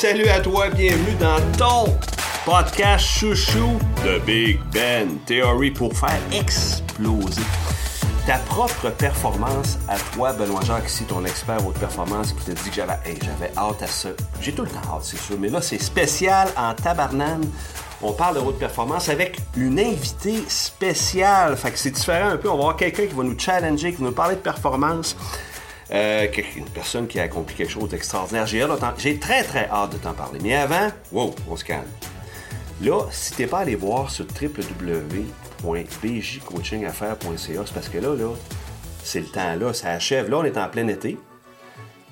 salut à toi, bienvenue dans ton podcast chouchou de Big Ben Theory pour faire exploser ta propre performance à toi, Benoît Jacques, ici ton expert haute performance qui te dit que j'avais hâte à ça. J'ai tout le temps hâte, c'est sûr, mais là c'est spécial en tabarnane. On parle de haute performance avec une invitée spéciale. Fait que c'est différent un peu. On va avoir quelqu'un qui va nous challenger, qui va nous parler de performance. Euh, une personne qui a accompli quelque chose d'extraordinaire. J'ai, très très hâte de t'en parler. Mais avant, wow, on se calme. Là, si t'es pas allé voir sur www.bjcoachingaffaires.ca, c'est parce que là, là, c'est le temps là, ça achève. Là, on est en plein été.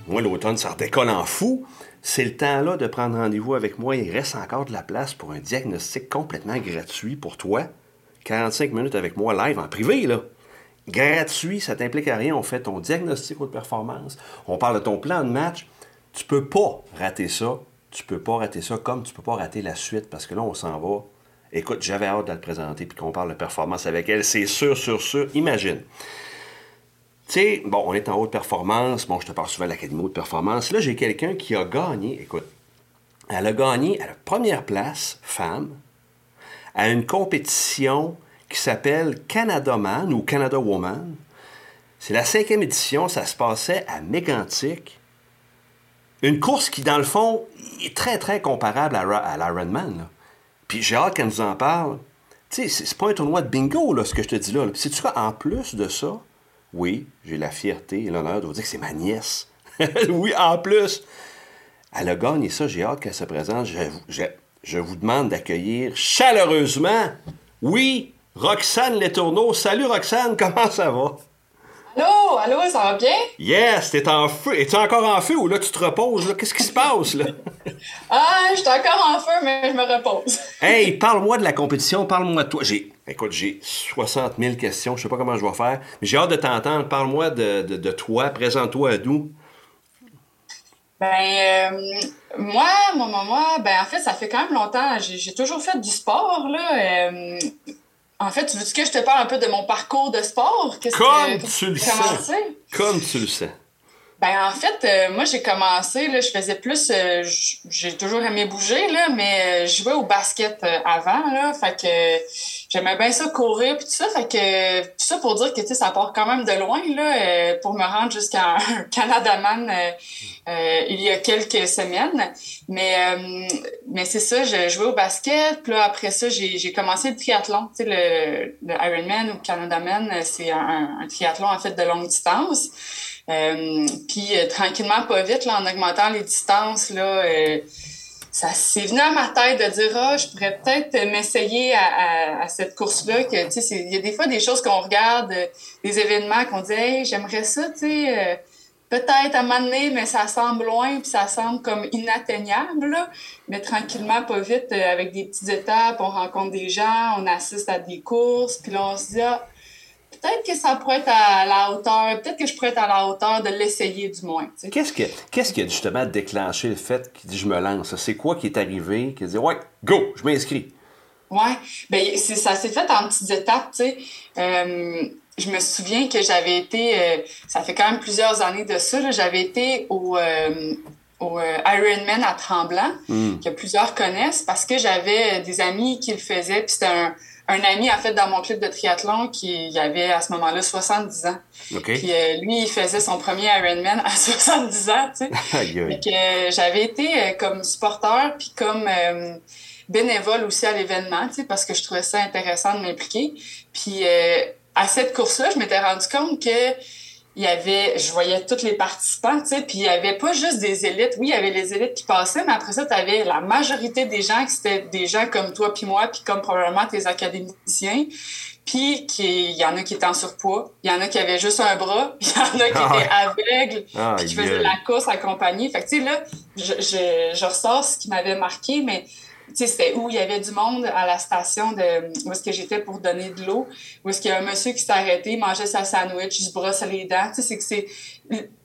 Moi, l'automne, ça décolle en fou. C'est le temps là de prendre rendez-vous avec moi. Il reste encore de la place pour un diagnostic complètement gratuit pour toi. 45 minutes avec moi live en privé, là gratuit, ça t'implique à rien. On fait ton diagnostic de performance, on parle de ton plan de match. Tu peux pas rater ça. Tu peux pas rater ça comme tu peux pas rater la suite parce que là, on s'en va. Écoute, j'avais hâte de te présenter puis qu'on parle de performance avec elle. C'est sûr, sûr, sûr. Imagine. Tu sais, bon, on est en haute performance. Bon, je te parle souvent de l'Académie haute performance. Là, j'ai quelqu'un qui a gagné. Écoute, elle a gagné à la première place, femme, à une compétition qui s'appelle Canada Man ou Canada Woman. C'est la cinquième édition, ça se passait à Mégantic. Une course qui, dans le fond, est très, très comparable à, à l'Ironman. Puis j'ai hâte qu'elle nous en parle. Tu sais, c'est pas un tournoi de bingo, là, ce que je te dis là. Sais-tu quoi, en plus de ça, oui, j'ai la fierté et l'honneur de vous dire que c'est ma nièce. oui, en plus. Elle a gagné ça, j'ai hâte qu'elle se présente. Je vous demande d'accueillir chaleureusement, oui, Roxane Letourneau. Salut Roxane, comment ça va? Allô, allô, ça va bien? Yes, t'es en feu. Es-tu encore en feu ou là tu te reposes? Qu'est-ce qui se passe là? ah, je suis encore en feu, mais je me repose. hey, parle-moi de la compétition, parle-moi de toi. J'ai, écoute, j'ai 60 000 questions, je sais pas comment je vais faire, mais j'ai hâte de t'entendre. Parle-moi de, toi, présente-toi à nous. Ben, euh, moi, moi, moi, ben, en fait, ça fait quand même longtemps. J'ai, toujours fait du sport, là. Euh, en fait, tu veux que je te parle un peu de mon parcours de sport? Comme tu le sais. Comme tu le sais. Ben en fait, euh, moi j'ai commencé là, je faisais plus, euh, j'ai toujours aimé bouger là, mais euh, je jouais au basket avant là, fait que j'aimais bien ça courir puis tout ça, fait que tout ça pour dire que tu sais ça part quand même de loin là, pour me rendre jusqu'à un Canadaman il y a quelques semaines, mais mais c'est ça, je jouais au basket, puis là après ça j'ai commencé le triathlon, tu sais le, le Ironman ou Canadaman, c'est un, un triathlon en fait de longue distance. Euh, puis euh, tranquillement, pas vite, là, en augmentant les distances, là, euh, ça s'est venu à ma tête de dire ah, je pourrais peut-être m'essayer à, cette course-là. Il y a des fois des choses qu'on regarde, des événements qu'on dit hey, j'aimerais ça, tu sais. Peut-être à m'amener, mais ça semble loin, puis ça semble comme inatteignable. Là. Mais tranquillement, pas vite, avec des petites étapes, on rencontre des gens, on assiste à des courses, puis là, on se dit, ah, peut-être que ça pourrait être à la hauteur, peut-être que je pourrais être à la hauteur de l'essayer du moins. Qu'est-ce, que, qu'est-ce qui a justement déclenché le fait qu'il dit je me lance? C'est quoi qui est arrivé? Qui a dit ouais, go, je m'inscris? Ouais, ben, ça s'est fait en petites étapes, tu sais. Euh, je me souviens que j'avais été, euh, ça fait quand même plusieurs années de ça, j'avais été au, euh, au Ironman à Tremblant, hmm. que plusieurs connaissent, parce que j'avais des amis qui le faisaient, puis c'était un un ami, en fait, dans mon club de triathlon, qui avait à ce moment-là 70 ans. Puis euh, lui, il faisait son premier Ironman à 70 ans, tu sais. que j'avais été euh, comme supporter, puis comme euh, bénévole aussi à l'événement, tu sais, parce que je trouvais ça intéressant de m'impliquer. Puis à cette course-là, je m'étais rendu compte que il y avait, je voyais tous les participants, tu sais, puis il y avait pas juste des élites. Oui, il y avait les élites qui passaient, mais après ça, tu avais la majorité des gens qui étaient des gens comme toi puis moi, puis comme probablement tes académiciens. Puis il y en a qui étaient en surpoids, il y en a qui avaient juste un bras, il y en a qui ah étaient aveugles, ah, puis qui faisaient la course accompagnée. Fait que tu sais là, je, je, je ressors ce qui m'avait marqué, mais c'était où il y avait du monde à la station de où est-ce que j'étais pour donner de l'eau, où est-ce qu'il y a un monsieur qui s'est arrêté, mangeait sa sandwich, il se brosse les dents. Tu sais, c'est que c'est.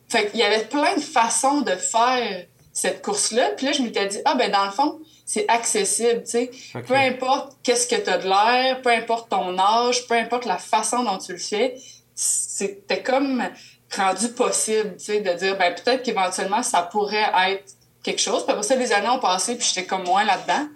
Fait il y avait plein de façons de faire cette course-là. Puis là, je m'étais dit, ah, ben, dans le fond, c'est accessible, tu sais. Peu importe qu'est-ce que tu as de l'air, peu importe ton âge, peu importe la façon dont tu le fais, c'était comme rendu possible, tu sais, de dire, ben, peut-être qu'éventuellement, ça pourrait être quelque chose. Puis après ça, les années ont passé, puis j'étais comme moins là-dedans.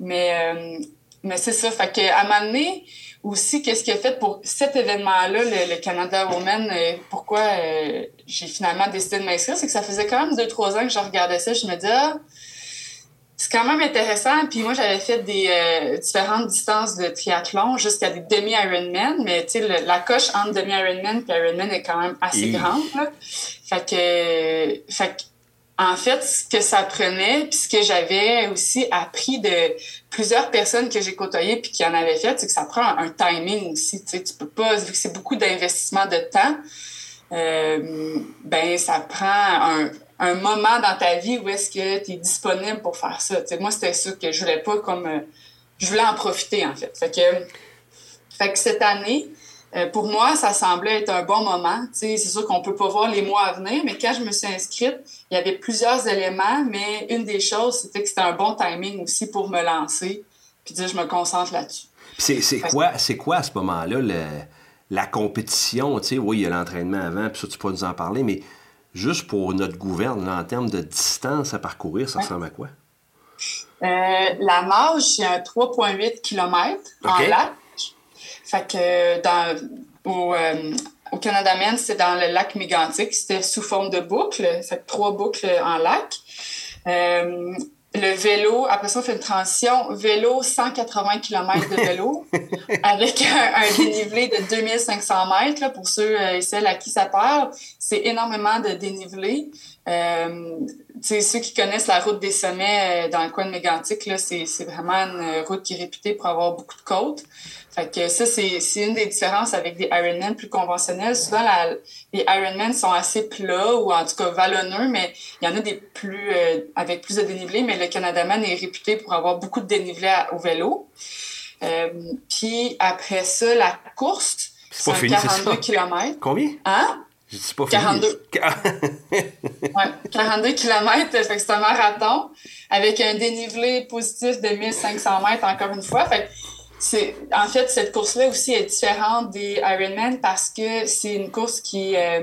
Mais, euh, mais c'est ça. Fait que, à un moment donné, aussi, qu'est-ce qui a fait pour cet événement-là, le, Canada Woman, euh, pourquoi euh, j'ai finalement décidé de m'inscrire, c'est que ça faisait quand même deux, trois ans que je regardais ça. Je me disais, ah, c'est quand même intéressant. Puis moi, j'avais fait des euh, différentes distances de triathlon jusqu'à des demi-Ironman, mais tu sais, la coche entre demi-Ironman et Ironman est quand même assez grande. Là. Fait que, fait que en fait, ce que ça prenait, puis ce que j'avais aussi appris de plusieurs personnes que j'ai côtoyées puis qui en avaient fait, c'est que ça prend un, timing aussi. Tu sais, tu peux pas, vu que c'est beaucoup d'investissement de temps, euh, ben ça prend un, moment dans ta vie où est-ce que tu es disponible pour faire ça. Tu moi, c'était ça que je voulais pas comme... Euh, je voulais en profiter, en fait. Fait que, fait que cette année, euh, pour moi, ça semblait être un bon moment. C'est sûr qu'on peut pas voir les mois à venir, mais quand je me suis inscrite, il y avait plusieurs éléments, mais une des choses, c'était que c'était un bon timing aussi pour me lancer, puis dire je me concentre là-dessus. C'est quoi, quoi à ce moment-là la compétition? Oui, il y a l'entraînement avant, puis ça, tu peux nous en parler, mais juste pour notre gouverne, en termes de distance à parcourir, ça ressemble à quoi? Euh, la marge, c'est un 3,8 km en lac. Fait que dans, au, euh, au Canada Men, c'était dans le lac Mégantic. C'était sous forme de boucle. Fait trois boucles en lac. Euh, le vélo, après ça, on fait une transition. Vélo, 180 km de vélo, avec un, dénivelé de 2500 mètres. Là, pour ceux euh, et celles à qui ça parle, c'est énormément de dénivelé. Euh, ceux qui connaissent la route des sommets dans le coin de Mégantic, c'est vraiment une route qui est réputée pour avoir beaucoup de côtes. Fait que ça, c'est une des différences avec des Ironman plus conventionnels. Souvent, la, les Ironman sont assez plats ou en tout cas vallonneux, mais il y en a des plus euh, avec plus de dénivelé. Mais le Canadaman est réputé pour avoir beaucoup de dénivelé au vélo. Euh, puis après ça, la course, c'est 42 km. Combien? Hein? C'est pas 42. ouais, 42 km, c'est un marathon avec un dénivelé positif de 1500 mètres encore une fois. Fait c'est en fait cette course-là aussi est différente des Ironman parce que c'est une course qui euh,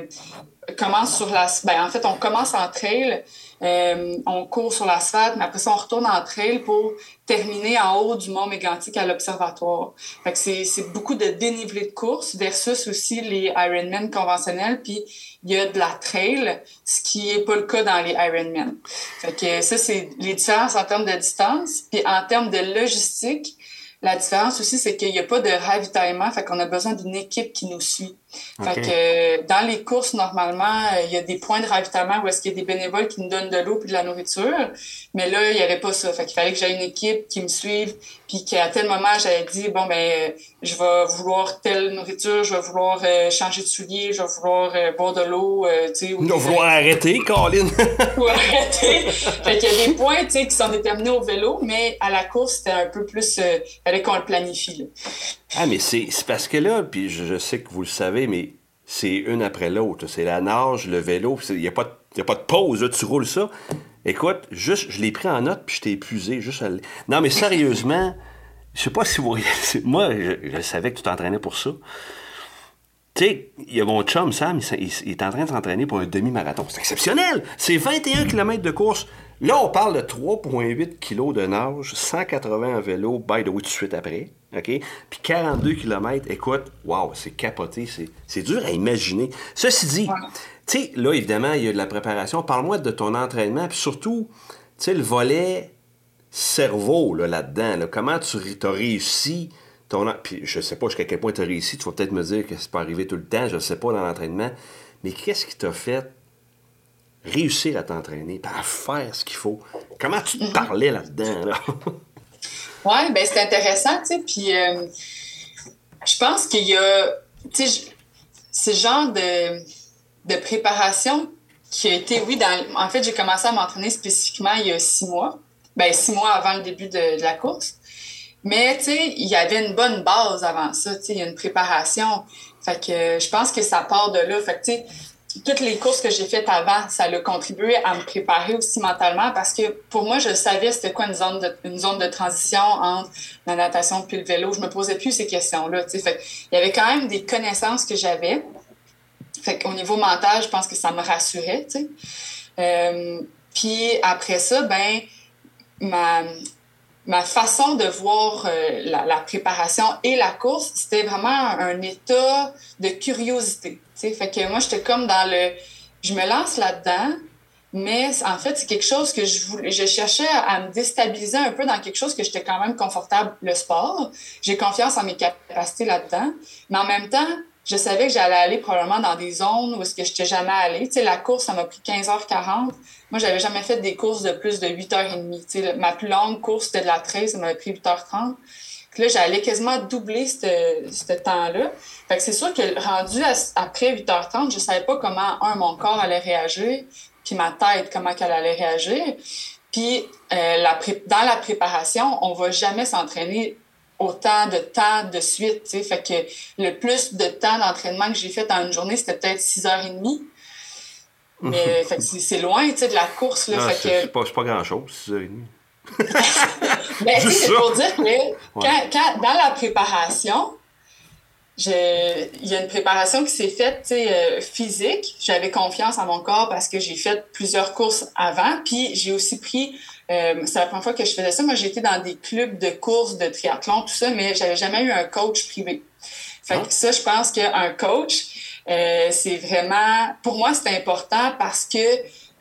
commence sur la ben en fait on commence en trail euh, on court sur l'asphalte mais après ça on retourne en trail pour terminer en haut du mont Mégantic à l'observatoire. Fait que c'est c'est beaucoup de dénivelé de course versus aussi les Ironman conventionnels puis il y a de la trail ce qui est pas le cas dans les Ironman. Fait que ça c'est les différences en termes de distance puis en termes de logistique la différence aussi, c'est qu'il n'y a pas de ravitaillement, fait qu'on a besoin d'une équipe qui nous suit. Fait que dans les courses, normalement, euh, il y a des points de ravitaillement où est-ce qu'il y a des bénévoles qui nous donnent de l'eau et de la nourriture. Mais là, il n'y avait pas ça. Fait qu'il fallait que j'aie une équipe qui me suive, puis qu'à tel moment, j'avais dit, bon, ben, je vais vouloir telle nourriture, je vais vouloir euh, changer de soulier, je vais vouloir euh, boire de l'eau, tu sais. Vouloir arrêter, Colin. ou arrêter. fait qu'il y a des points, tu sais, qui sont déterminés au vélo, mais à la course, c'était un peu plus, fallait qu'on le planifie, là. Ah, mais c'est parce que là, puis je, sais que vous le savez, mais c'est une après l'autre. C'est la nage, le vélo, il n'y a, pas de, pause, tu roules ça. Écoute, juste, je l'ai pris en note, puis je t'ai épuisé. Juste Non, mais sérieusement, je sais pas si vous... Moi, je, savais que tu t'entraînais pour ça. Tu sais, il y a mon chum, Sam, il, il est en train de s'entraîner pour un demi-marathon. C'est exceptionnel! C'est 21 km de course. Là, on parle de 3,8 kg de nage, 180 en vélo, by the way, tout de suite après. OK? Puis 42 km, écoute, waouh, c'est capoté, c'est dur à imaginer. Ceci dit, tu sais, là, évidemment, il y a de la préparation. Parle-moi de ton entraînement, puis surtout, tu sais, le volet cerveau là-dedans. comment tu as réussi ton. Puis je sais pas jusqu'à quel point tu as réussi, tu vas peut-être me dire que c'est pas arrivé tout le temps, je ne sais pas dans l'entraînement. Mais qu'est-ce qui t'a fait réussir à t'entraîner, à faire ce qu'il faut. Comment tu te mhm. parlais là-dedans? Là? oui, ben c'est intéressant, tu sais. Puis euh, je pense qu'il y a, tu sais, ce genre de, de préparation qui a été, oui, dans, en fait, j'ai commencé à m'entraîner spécifiquement il y a six mois. Ben, six mois avant le début de, de la course. Mais, tu sais, il y avait une bonne base avant ça, tu sais, il y a une préparation. Fait que je pense que ça part de là. Fait que, tu sais, toutes les courses que j'ai faites avant, ça a contribué à me préparer aussi mentalement parce que pour moi, je savais c'était quoi une zone, de, transition entre la natation et le vélo. Je me posais plus ces questions-là. Il y avait quand même des connaissances que j'avais. Fait qu'au niveau mental, je pense que ça me rassurait. Euh, Puis après ça, ben ma, ma façon de voir euh, la, préparation et la course, c'était vraiment un, état de curiosité. Sais. Fait que moi, j'étais comme dans le... Je me lance là-dedans, mais en fait, c'est quelque chose que je voulais... Je cherchais à me déstabiliser un peu dans quelque chose que j'étais quand même confortable, le sport. J'ai confiance en mes capacités là-dedans. Mais en même temps, je savais que j'allais aller probablement dans des zones où est-ce que je n'étais jamais allée. La course, ça m'a pris 15h40. Moi, j'avais jamais fait des courses de plus de 8h30. Tu ma plus longue course, c'était de la 13, ça m'avait pris 8h30. Puis là, j'allais quasiment doubler ce temps-là. Fait que c'est sûr que rendu après 8h30, je savais pas comment, un, mon corps allait réagir, puis ma tête, comment elle allait réagir. Puis euh, la dans la préparation, on va jamais s'entraîner autant de temps de suite. sais. Fait que le plus de temps d'entraînement que j'ai fait dans une journée, c'était peut-être 6h30. Mais c'est loin de la course. Là, non, c'est pas, pas grand-chose, 6h30. ben, c'est pour dire que quand, dans la préparation, il y a une préparation qui s'est faite euh, physique. J'avais confiance en mon corps parce que j'ai fait plusieurs courses avant. Puis j'ai aussi pris euh, c'est la première fois que je faisais ça. Moi, j'étais dans des clubs de courses, de triathlon, tout ça, mais j'avais jamais eu un coach privé. Fait que ah. ça, je pense qu'un coach, c'est vraiment, pour moi, c'est important parce que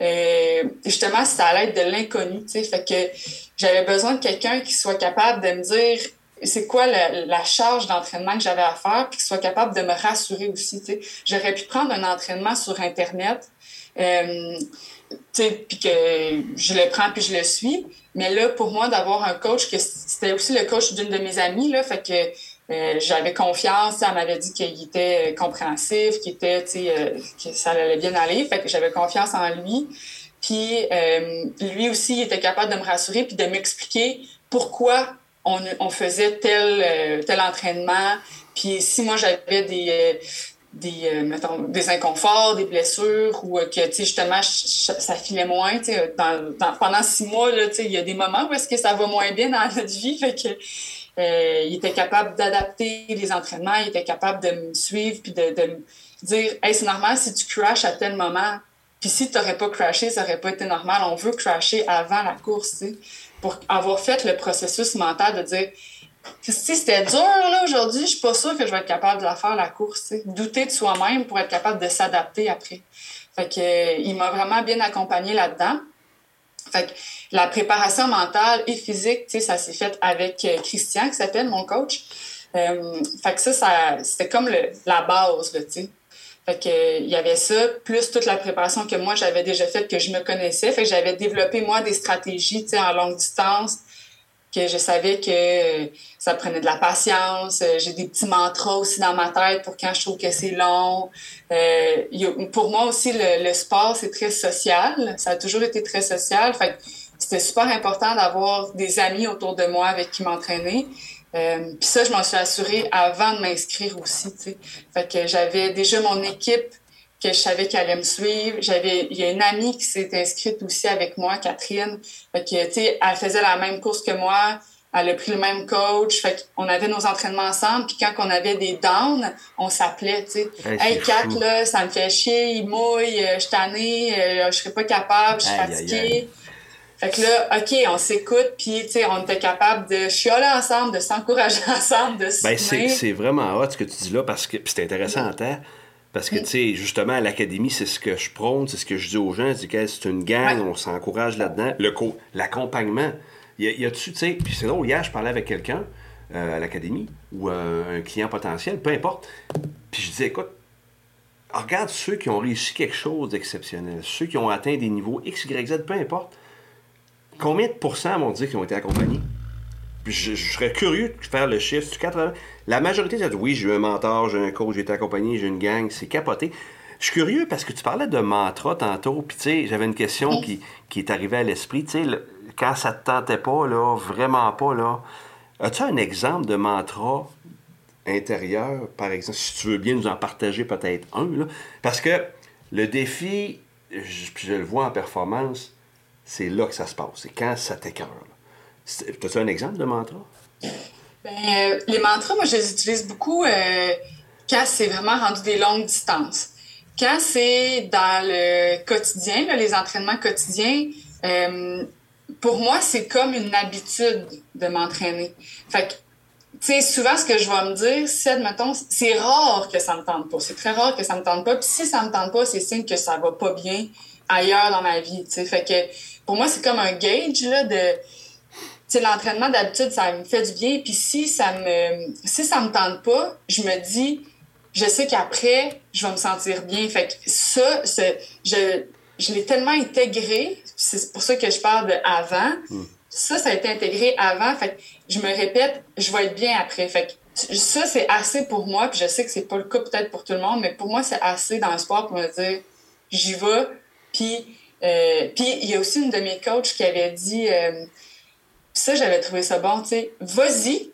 euh, justement, c'est à l'aide de l'inconnu. Fait que j'avais besoin de quelqu'un qui soit capable de me dire c'est quoi la, charge d'entraînement que j'avais à faire, puis qui soit capable de me rassurer aussi. J'aurais pu prendre un entraînement sur Internet. Euh, puis que je le prends puis je le suis. Mais là, pour moi, d'avoir un coach, que c'était aussi le coach d'une de mes amies, là, fait que euh, j'avais confiance. Elle m'avait dit qu'il était euh, compréhensif, qu'il était, euh, que ça allait bien aller. Fait que j'avais confiance en lui. Puis lui aussi, il était capable de me rassurer puis de m'expliquer pourquoi on, faisait tel, tel entraînement. Puis si moi j'avais des des, euh, mettons, des inconforts, des blessures ou euh, que, tu justement, ça filait moins, tu sais, pendant six mois, tu sais, il y a des moments où est-ce que ça va moins bien dans notre vie, fait que euh, il était capable d'adapter les entraînements, il était capable de me suivre puis de, me dire, hey, c'est normal si tu crashes à tel moment, puis si tu n'aurais pas crashé, ça n'aurait pas été normal, on veut crasher avant la course, tu sais, pour avoir fait le processus mental de dire, c'était dur, là, aujourd'hui. Je suis pas sûre que je vais être capable de la faire, la course. Douter de soi-même pour être capable de s'adapter après. Fait euh, il m'a vraiment bien accompagné là-dedans. Fait que la préparation mentale et physique, ça s'est fait avec euh, Christian, qui s'appelle mon coach. Euh, fait que ça, ça c'était comme la base, tu sais. Fait que, il y avait ça, plus toute la préparation que moi, j'avais déjà faite, que je me connaissais. Fait que j'avais développé, moi, des stratégies, tu sais, en longue distance, que je savais que ça prenait de la patience. Euh, j'ai des petits mantras aussi dans ma tête pour quand je trouve que c'est long. Euh, pour moi aussi, le, sport, c'est très social. Ça a toujours été très social. Fait c'était super important d'avoir des amis autour de moi avec qui m'entraîner. Euh, Puis ça, je m'en suis assurée avant de m'inscrire aussi. Fait que j'avais déjà mon équipe que je savais qu'elle allait me suivre. J'avais, il y a une amie qui s'est inscrite aussi avec moi, Catherine. Fait que, tu sais, elle faisait la même course que moi. Elle a pris le même coach. Fait qu'on avait nos entraînements ensemble. Puis quand on avait des downs, on s'appelait, tu sais. Hey, Kat, là, ça me fait chier, il mouille, euh, je suis tannée, euh, je serais pas capable, je suis fatiguée. Fait que là, OK, on s'écoute, puis, tu sais, on était capable de chioler ensemble, de s'encourager ensemble, de se ben, c'est vraiment hot ce que tu dis là, parce que c'est intéressant en temps. Parce que, tu sais, justement, à l'académie, c'est ce que je prône, c'est ce que je dis aux gens. C'est que c'est une gang, on s'encourage là-dedans. Le l'accompagnement. Il y a, tu sais, puis c'est drôle, hier, je parlais avec quelqu'un euh, à l'académie ou euh, un client potentiel, peu importe. Puis je disais, écoute, regarde ceux qui ont réussi quelque chose d'exceptionnel, ceux qui ont atteint des niveaux X, Y, Z, peu importe. Combien de pourcents vont dire qu'ils ont été accompagnés? Je, serais curieux de faire le chiffre. 80... La majorité, ça dit oui, j'ai eu un mentor, j'ai un coach, j'ai été accompagné, j'ai une gang, c'est capoté. Je suis curieux parce que tu parlais de mantra tantôt, puis tu sais, j'avais une question qui, qui est arrivée à l'esprit. Tu sais, quand ça te tentait pas, là, vraiment pas, là, as-tu un exemple de mantra intérieur, par exemple, si tu veux bien nous en partager peut-être un? Parce que le défi, je, je le vois en performance, c'est là que ça se passe. C'est quand ça t'écœure. As-tu un exemple de mantra? Ben, euh, les mantras, moi, je les utilise beaucoup euh, quand c'est vraiment rendu des longues distances. Quand c'est dans le quotidien, les entraînements quotidiens, euh, pour moi, c'est comme une habitude de m'entraîner. Fait que, tu sais, souvent, ce que je vais me dire, c'est, admettons, c'est rare que ça me tente pas. C'est très rare que ça me tente pas. Puis si ça me tente pas, c'est signe que ça va pas bien ailleurs dans ma vie, tu. Fait que, pour moi, c'est comme un gauge, là, de... Sais, l'entraînement, d'habitude, ça me fait du bien. Puis si ça me... Si ça me tente pas, je me dis... Je sais qu'après, je vais me sentir bien. Fait que ça. Je, je l'ai tellement intégré, c'est pour ça que je parle de avant. Hmm. Ça, ça a été intégré avant. Fait que je me répète, je vais être bien après. Fait que ça, c'est assez pour moi. Puis je sais que c'est pas le cas peut-être pour tout le monde, mais pour moi, c'est assez dans le sport pour me dire, j'y vais. Puis, euh, puis il y a aussi une de mes coachs qui avait dit, euh, ça, j'avais trouvé ça bon, tu sais, vas-y.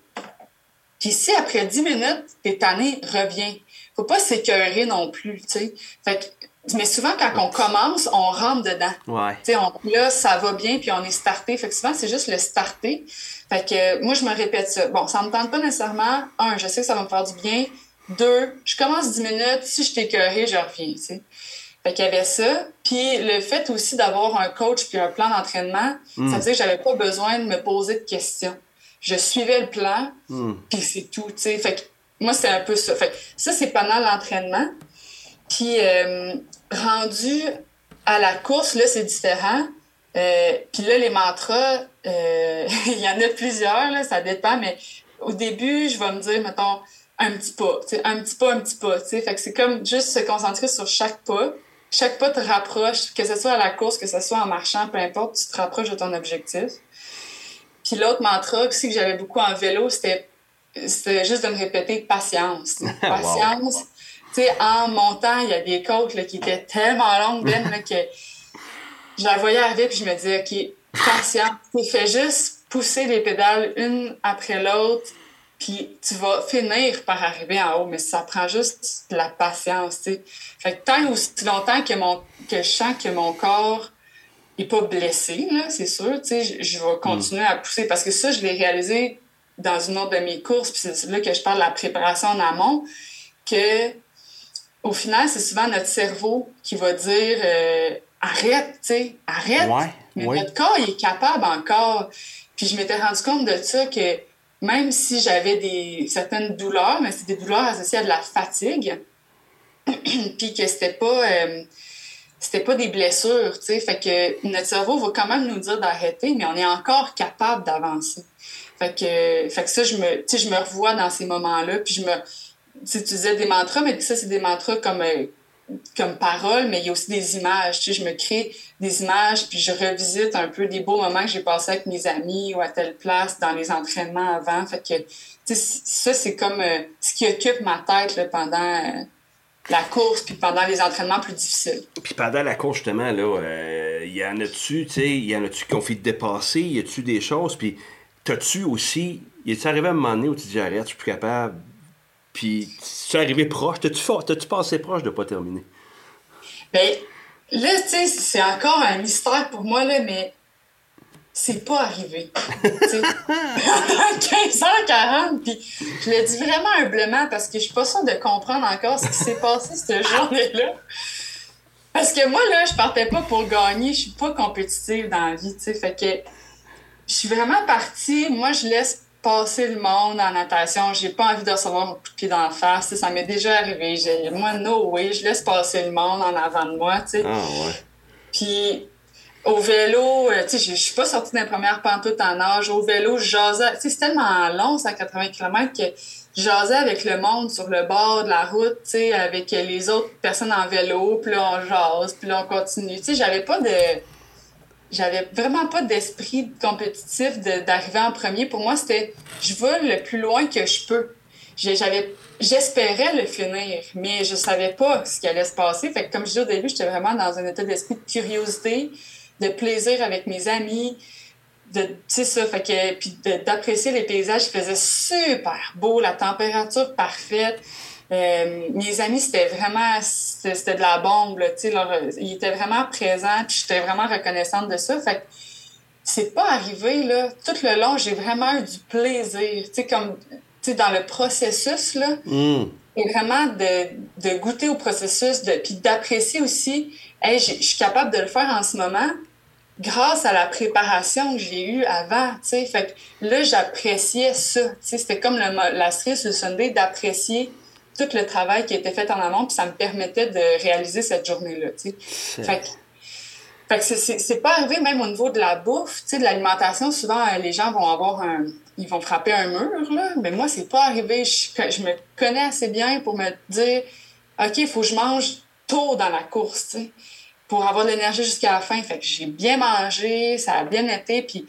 Puis si après 10 minutes, t'es tanné, reviens. Faut pas s'écœurer non plus, tu sais. Fait que mais souvent, quand on commence, on rentre dedans. Ouais. On, là, ça va bien, puis on est starté. Fait que souvent, c'est juste le starter. Fait que moi, je me répète ça. Bon, ça me tente pas nécessairement. Un, je sais que ça va me faire du bien. Deux, je commence dix minutes. Si je t'écœuré, je reviens. Fait qu'il y avait ça. Puis le fait aussi d'avoir un coach puis un plan d'entraînement, mm. ça veut dire que j'avais pas besoin de me poser de questions. Je suivais le plan, mm. puis c'est tout. sais. Fait que moi, c'est un peu ça. Fait que ça, c'est pendant l'entraînement. Puis euh, rendu à la course, là, c'est différent. Euh, puis là, les mantras, euh, il y en a plusieurs, là, ça dépend, mais au début, je vais me dire, mettons, un petit pas, un petit pas, un petit pas, tu sais. Fait que c'est comme juste se concentrer sur chaque pas. Chaque pas te rapproche, que ce soit à la course, que ce soit en marchant, peu importe, tu te rapproches de ton objectif. Puis l'autre mantra aussi que j'avais beaucoup en vélo, c'était juste de me répéter patience. Patience tu sais, en montant, il y a des côtes là, qui étaient tellement longues, ben, que je la voyais arriver puis je me disais, OK, patient, tu fais juste pousser les pédales une après l'autre, puis tu vas finir par arriver en haut, mais ça prend juste de la patience, tu sais. Fait que tant aussi longtemps que, mon, que je sens que mon corps n'est pas blessé, là, c'est sûr, tu sais, je, vais continuer à pousser parce que ça, je l'ai réalisé dans une autre de mes courses, puis c'est là que je parle de la préparation en amont, que au final, c'est souvent notre cerveau qui va dire euh, arrête, tu sais, arrête. Mais notre corps, il est capable encore. Puis je m'étais rendu compte de ça que même si j'avais des certaines douleurs, mais c'est des douleurs associées à de la fatigue, puis que c'était pas euh, c'était pas des blessures, tu sais, fait que notre cerveau va quand même nous dire d'arrêter, mais on est encore capable d'avancer. Fait que fait que ça je me je me revois dans ces moments-là, puis je me tu disais des mantras, mais ça, c'est des mantras comme, euh, comme paroles, mais il y a aussi des images. Tu sais, je me crée des images, puis je revisite un peu des beaux moments que j'ai passés avec mes amis ou à telle place dans les entraînements avant. Fait que, tu sais, ça, c'est comme euh, ce qui occupe ma tête pendant euh, la course, puis pendant les entraînements plus difficiles. Puis pendant la course, justement, là, il y en a-tu, tu sais, y en a-tu qui ont fait dépasser, y a-tu des choses, puis t'as-tu aussi, y est-tu arrivé à un moment donné où tu dis arrête, je suis plus capable puis, tu es arrivé proche. T'as-tu passé proche de pas terminer? Ben, là, tu sais, c'est encore un mystère pour moi, là, mais c'est pas arrivé. 15h40, puis je le dis vraiment humblement parce que je suis pas sûre de comprendre encore ce qui s'est passé cette journée-là. Parce que moi, là, je partais pas pour gagner, je suis pas compétitive dans la vie, tu sais. Fait que je suis vraiment partie, moi, je laisse passer le monde en natation. J'ai pas envie de recevoir un coup de pied d'en face. ça m'est déjà arrivé. Moi, no way, je laisse passer le monde en avant de moi. Ah, ouais. Puis au vélo, euh, tu sais, je suis pas sortie d'un première pantoute en nage. Au vélo, je jasais. c'est tellement long, à 80 km, que je jasais avec le monde sur le bord de la route, tu sais, avec les autres personnes en vélo. Puis là, on jase, puis là, on continue. Tu sais, j'avais pas de j'avais vraiment pas d'esprit compétitif d'arriver en premier. Pour moi, c'était je vais le plus loin que je peux. J'espérais le finir, mais je savais pas ce qui allait se passer. Fait que comme je disais au début, j'étais vraiment dans un état d'esprit de curiosité, de plaisir avec mes amis, de ça fait que puis d'apprécier les paysages, il faisait super beau, la température parfaite. Euh, mes amis, c'était vraiment, c'était de la bombe, là, tu sais, ils étaient vraiment présents, puis j'étais vraiment reconnaissante de ça. Fait que c'est pas arrivé, là. Tout le long, j'ai vraiment eu du plaisir, tu sais, comme, tu sais, dans le processus, là. Mm. Et vraiment de, de, goûter au processus, de, puis d'apprécier aussi, hey, je suis capable de le faire en ce moment, grâce à la préparation que j'ai eue avant, tu sais. Fait que là, j'appréciais ça, tu sais. C'était comme le, la cerise le Sunday d'apprécier tout le travail qui a été fait en amont, puis ça me permettait de réaliser cette journée-là. Fait que, fait que c'est pas arrivé même au niveau de la bouffe, tu sais, de l'alimentation. Souvent, euh, les gens vont avoir un... Ils vont frapper un mur, là. Mais moi, c'est pas arrivé. Je, je me connais assez bien pour me dire, OK, il faut que je mange tôt dans la course, tu sais pour avoir de l'énergie jusqu'à la fin. Fait que j'ai bien mangé, ça a bien été, puis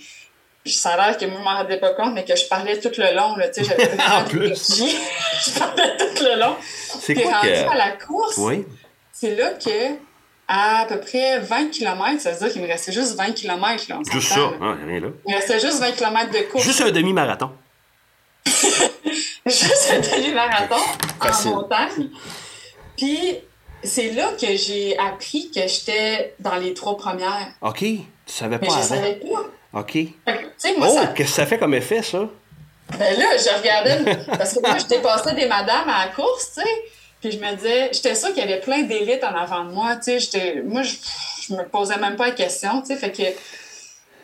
ça a l'air que moi, je m'en rendais pas compte, mais que je parlais tout le long, là, En plus! je parlais tout le long. C'est Puis quoi rendu que... à la course, Oui. c'est là que, à, peu près 20 km, ça veut dire qu'il me restait juste 20 km, là, Juste ça. Ah, rien là. Il me restait juste 20 km de course. Juste un demi-marathon. juste un demi-marathon en montagne. Puis, c'est là que j'ai appris que j'étais dans les trois premières. OK. Tu savais Mais pas je avant. savais pas. OK. Que, moi, Oh, ça, qu'est-ce que ça fait comme effet, ça? Ben là, je regardais, parce que moi, je dépassais des madames à la course, tu sais. Puis je me disais, j'étais sûre qu'il y avait plein d'élites en avant de moi, tu sais. Moi, je, je me posais même pas la question, tu sais. Fait que,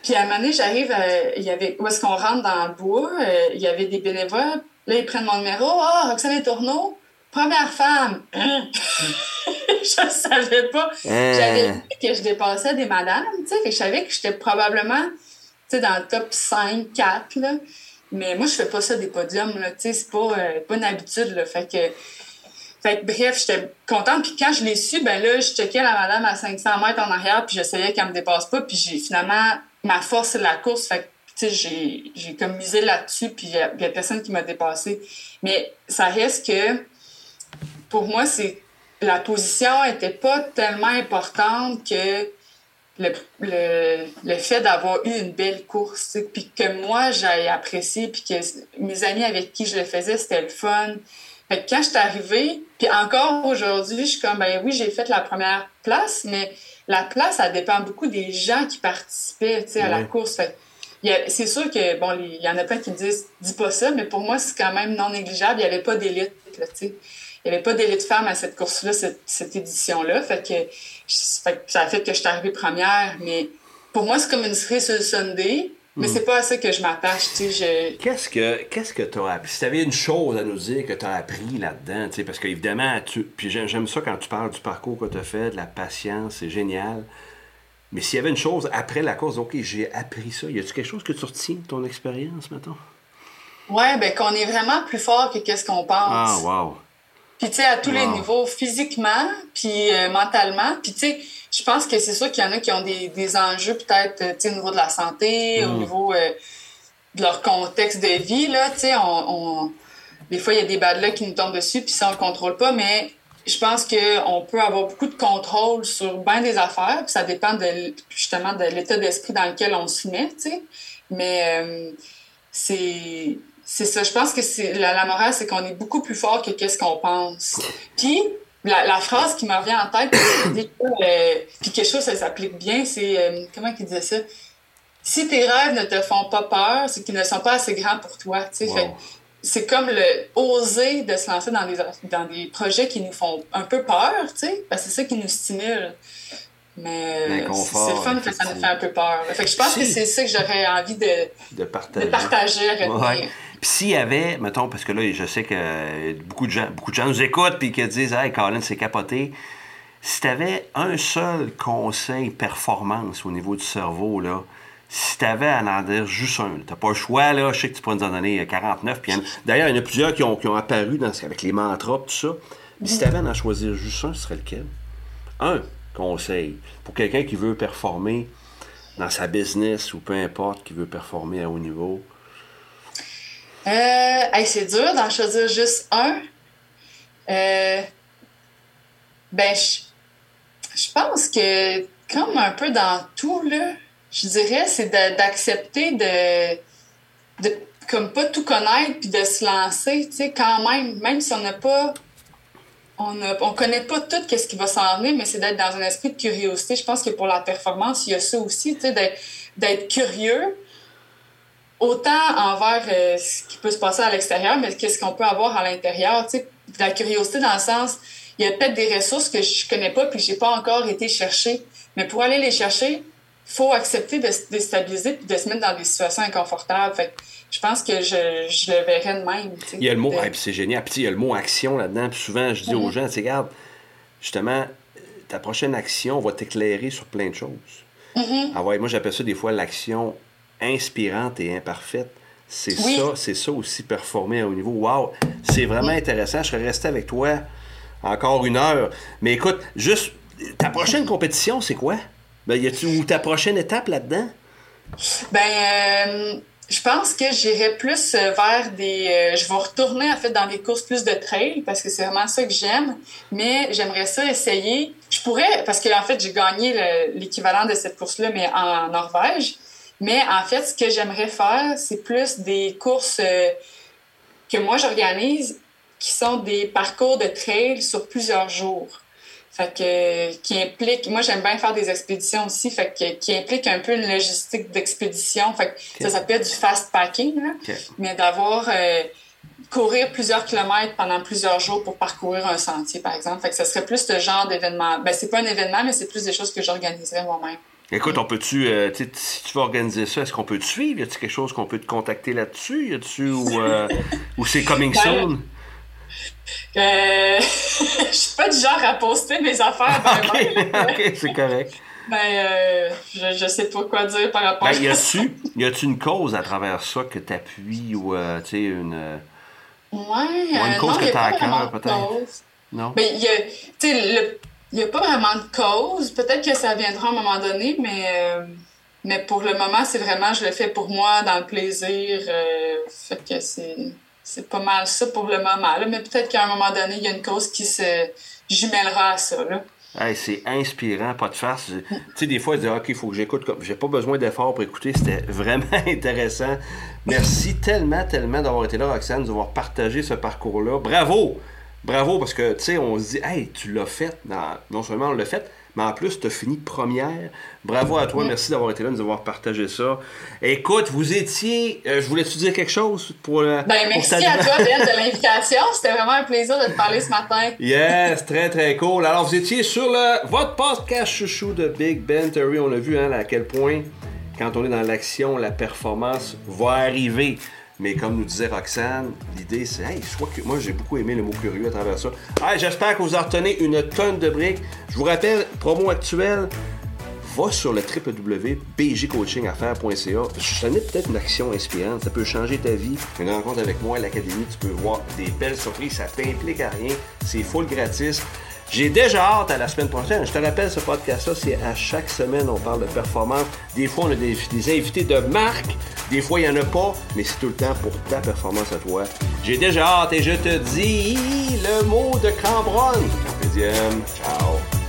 puis à un moment donné, j'arrive, à- il y avait, où est-ce qu'on rentre dans le bois, euh, il y avait des bénévoles. Là, ils prennent mon numéro. Ah, Roxane Tourneau, première femme. Je savais pas. Hein? J'avais vu que je dépassais des madames, tu sais. Fait que je savais que j'étais probablement, dans le top 5, 4, là. Mais moi, je fais pas ça des podiums, là. Tu sais, c'est pas, euh, pas une habitude. Fait que, fait bref, j'étais contente. Puis quand je l'ai su, ben là, je checkais la madame à 500 mètres en arrière, puis j'essayais qu'elle me dépasse pas. Puis j'ai finalement, ma force, c'est la course. Fait tu sais, j'ai, comme misé là-dessus, puis il y, a il y a personne qui m'a dépassé. Mais ça reste que, pour moi, c'est la position était pas tellement importante que le, le, le fait d'avoir eu une belle course, puis que moi, j'aille apprécié, puis que mes amis avec qui je le faisais, c'était le fun. Fait que quand je suis arrivée, puis encore aujourd'hui, je suis comme, ben oui, j'ai fait la première place, mais la place, ça dépend beaucoup des gens qui participaient, à la course. C'est sûr que, bon, il y en a plein qui me disent, dis pas ça, mais pour moi, c'est quand même non négligeable. Il n'y avait pas d'élite, là, tu sais. Il n'y avait pas d'élite femme à cette course-là, cette, cette édition-là. Fait que, je- fait que ça a fait que je suis arrivée première. Mais pour moi, c'est comme une cerise sur le Sunday. Mais c'est pas à ça que je m'attache, tu sais. Je... Qu'est-ce que qu'est-ce que tu as appris? Si tu avais une chose à nous dire que tu as appris là-dedans, tu sais, parce qu'évidemment, tu, puis j'aime j'aime ça quand tu parles du parcours que tu as fait, de la patience, c'est génial. Mais s'il y avait une chose après la course, OK, j'ai appris ça. Y a-tu quelque chose que tu retiens de ton expérience, mettons? Ouais, ben qu'on est vraiment plus fort que qu'est-ce qu'on pense. Ah, wow. Puis, tu sais, à tous les niveaux, physiquement, puis euh, mentalement. Puis, tu sais, je pense que c'est sûr qu'il y en a qui ont des, des enjeux, peut-être, euh, tu sais, au niveau de la santé, au Mm. niveau euh, de leur contexte de vie, là, tu sais, on, on- Des fois, il y a des bad luck qui nous tombent dessus, puis ça, on le contrôle pas, mais je pense qu'on peut avoir beaucoup de contrôle sur bien des affaires, puis ça dépend de, justement de l'état d'esprit dans lequel on se met, tu sais. Mais euh, c'est c'est ça. Je pense que c'est la, la morale, c'est qu'on est beaucoup plus fort que qu'est-ce qu'on pense. Puis la, la phrase qui me revient en tête, euh, puis quelque chose ça s'applique bien, c'est euh, comment il disait ça? Si tes rêves ne te font pas peur, c'est qu'ils ne sont pas assez grands pour toi. tu sais. Wow. Fait que c'est comme le oser de se lancer dans des dans des projets qui nous font un peu peur, tu sais, parce que c'est ça qui nous stimule. Mais euh, c'est le fun que ça nous fait un peu peur. Fait que je pense que c'est ça que j'aurais envie de, De partager. de partager. Ouais. Puis s'il y avait, mettons, parce que là, je sais que euh, beaucoup de gens, beaucoup de gens nous écoutent puis qui disent Hey, Colin, c'est capoté. Si tu avais un seul conseil performance au niveau du cerveau, là, si tu avais à en dire juste un, tu pas le choix, là, je sais que tu pourrais nous en donner 49. puis il y en a- D'ailleurs, il y en a plusieurs qui ont, qui ont apparu dans, avec les mantras, tout ça. Si tu avais à en choisir juste un, ce serait lequel? Un conseil pour quelqu'un qui veut performer dans sa business ou peu importe, qui veut performer à haut niveau. Euh, c'est dur d'en choisir juste un. Euh, ben, je, pense que, comme un peu dans tout, là, je dirais, c'est d'accepter de, de, comme pas tout connaître puis de se lancer, tu sais, quand même, même si on n'a pas, on ne on connaît pas tout ce qui va s'en venir, mais c'est d'être dans un esprit de curiosité. Je pense que pour la performance, il y a ça aussi, d'être- curieux, autant envers euh, ce qui peut se passer à l'extérieur, mais qu'est-ce qu'on peut avoir à l'intérieur. La curiosité dans le sens, il y a peut-être des ressources que je connais pas puis j'ai pas encore été chercher. Mais pour aller les chercher, faut accepter de se déstabiliser et de se mettre dans des situations inconfortables. Fait je pense que je, je, le verrais de même. Il y a le mot, puis c'est génial. Puis il y a le mot action là-dedans. Puis souvent, je dis aux gens, regarde, justement, ta prochaine action va t'éclairer sur plein de choses. Mm-hmm. Ah ouais, moi, j'appelle ça des fois l'action inspirante et imparfaite. C'est ça, c'est ça aussi performer au niveau. Wow, c'est vraiment intéressant. Je serais resté avec toi encore une heure. Mais écoute, juste, ta prochaine compétition, c'est quoi? Ben, y a-tu, ou ta prochaine étape là-dedans? Ben, euh, je pense que j'irai plus euh, vers des. Euh, je vais retourner en fait dans des courses plus de trail parce que c'est vraiment ça que j'aime. Mais j'aimerais ça essayer. Je pourrais, parce que en fait, j'ai gagné l'équivalent de cette course-là, mais en Norvège. Mais en fait, ce que j'aimerais faire, c'est plus des courses que moi j'organise qui sont des parcours de trail sur plusieurs jours. Fait que, qui implique, moi j'aime bien faire des expéditions aussi, fait que, qui implique un peu une logistique d'expédition. Fait que ça s'appelle du fast packing, là, mais d'avoir euh, courir plusieurs kilomètres pendant plusieurs jours pour parcourir un sentier, par exemple. Fait que ça serait plus ce genre d'événement. Ben, c'est pas un événement, mais c'est plus des choses que j'organiserais moi-même. Écoute, on peut-tu, euh, si tu veux organiser ça, est-ce qu'on peut te suivre? Y a-t-il quelque chose qu'on peut te contacter là-dessus? Y a-tu, ou, euh, ou c'est coming ben, soon? Euh, je suis pas du genre à poster mes affaires. Ben, ok, c'est correct. Ben, euh, je, je sais pas quoi dire par rapport ben, à ça. Y a-tu une cause à travers ça que tu appuies ou, euh, tu sais, une. Euh, une cause que tu as à cœur, peut-être? Non? Ben, il y a, a pas vraiment de cause. Peut-être que ça viendra à un moment donné, mais, mais pour le moment, c'est vraiment, je le fais pour moi, dans le plaisir. fait que c'est c'est pas mal ça pour le moment. Là. Mais peut-être qu'à un moment donné, il y a une cause qui se jumellera à ça. Là. c'est inspirant, pas de farce. Tu sais, des fois, je dis, OK, il faut que j'écoute. J'ai pas besoin d'efforts pour écouter. C'était vraiment intéressant. Merci tellement, tellement d'avoir été là, Roxane, d'avoir partagé ce parcours-là. Bravo! Bravo, parce que, tu sais, on se dit, hey, tu l'as fait. Non seulement on l'a fait, mais en plus, tu as fini première. Bravo à toi, merci d'avoir été là, de nous avoir partagé ça. Écoute, vous étiez. Euh, je voulais-tu dire quelque chose pour. ben, merci à toi, Ben, de l'invitation. C'était vraiment un plaisir de te parler ce matin. Yes, très, très cool. Alors, vous étiez sur le, votre podcast chouchou de Big Ben Terry. On a vu hein, à quel point, quand on est dans l'action, la performance va arriver. Mais comme nous disait Roxane, l'idée c'est, hey, soit que moi j'ai beaucoup aimé le mot curieux à travers ça. Hey, j'espère que vous en retenez une tonne de briques. Je vous rappelle, promo actuelle, va sur le www.bgcoachingaffaires.ca. Je tenais peut-être une action inspirante. Ça peut changer ta vie. Une rencontre avec moi à l'académie, tu peux voir des belles surprises. Ça t'implique à rien. C'est full gratis. J'ai déjà hâte à la semaine prochaine. Je te rappelle, ce podcast-là, c'est à chaque semaine, on parle de performance. Des fois, on a des, invités de marque. Des fois, il n'y en a pas, mais c'est tout le temps pour ta performance à toi. J'ai déjà hâte et je te dis le mot de Cambronne. Carpe Ciao.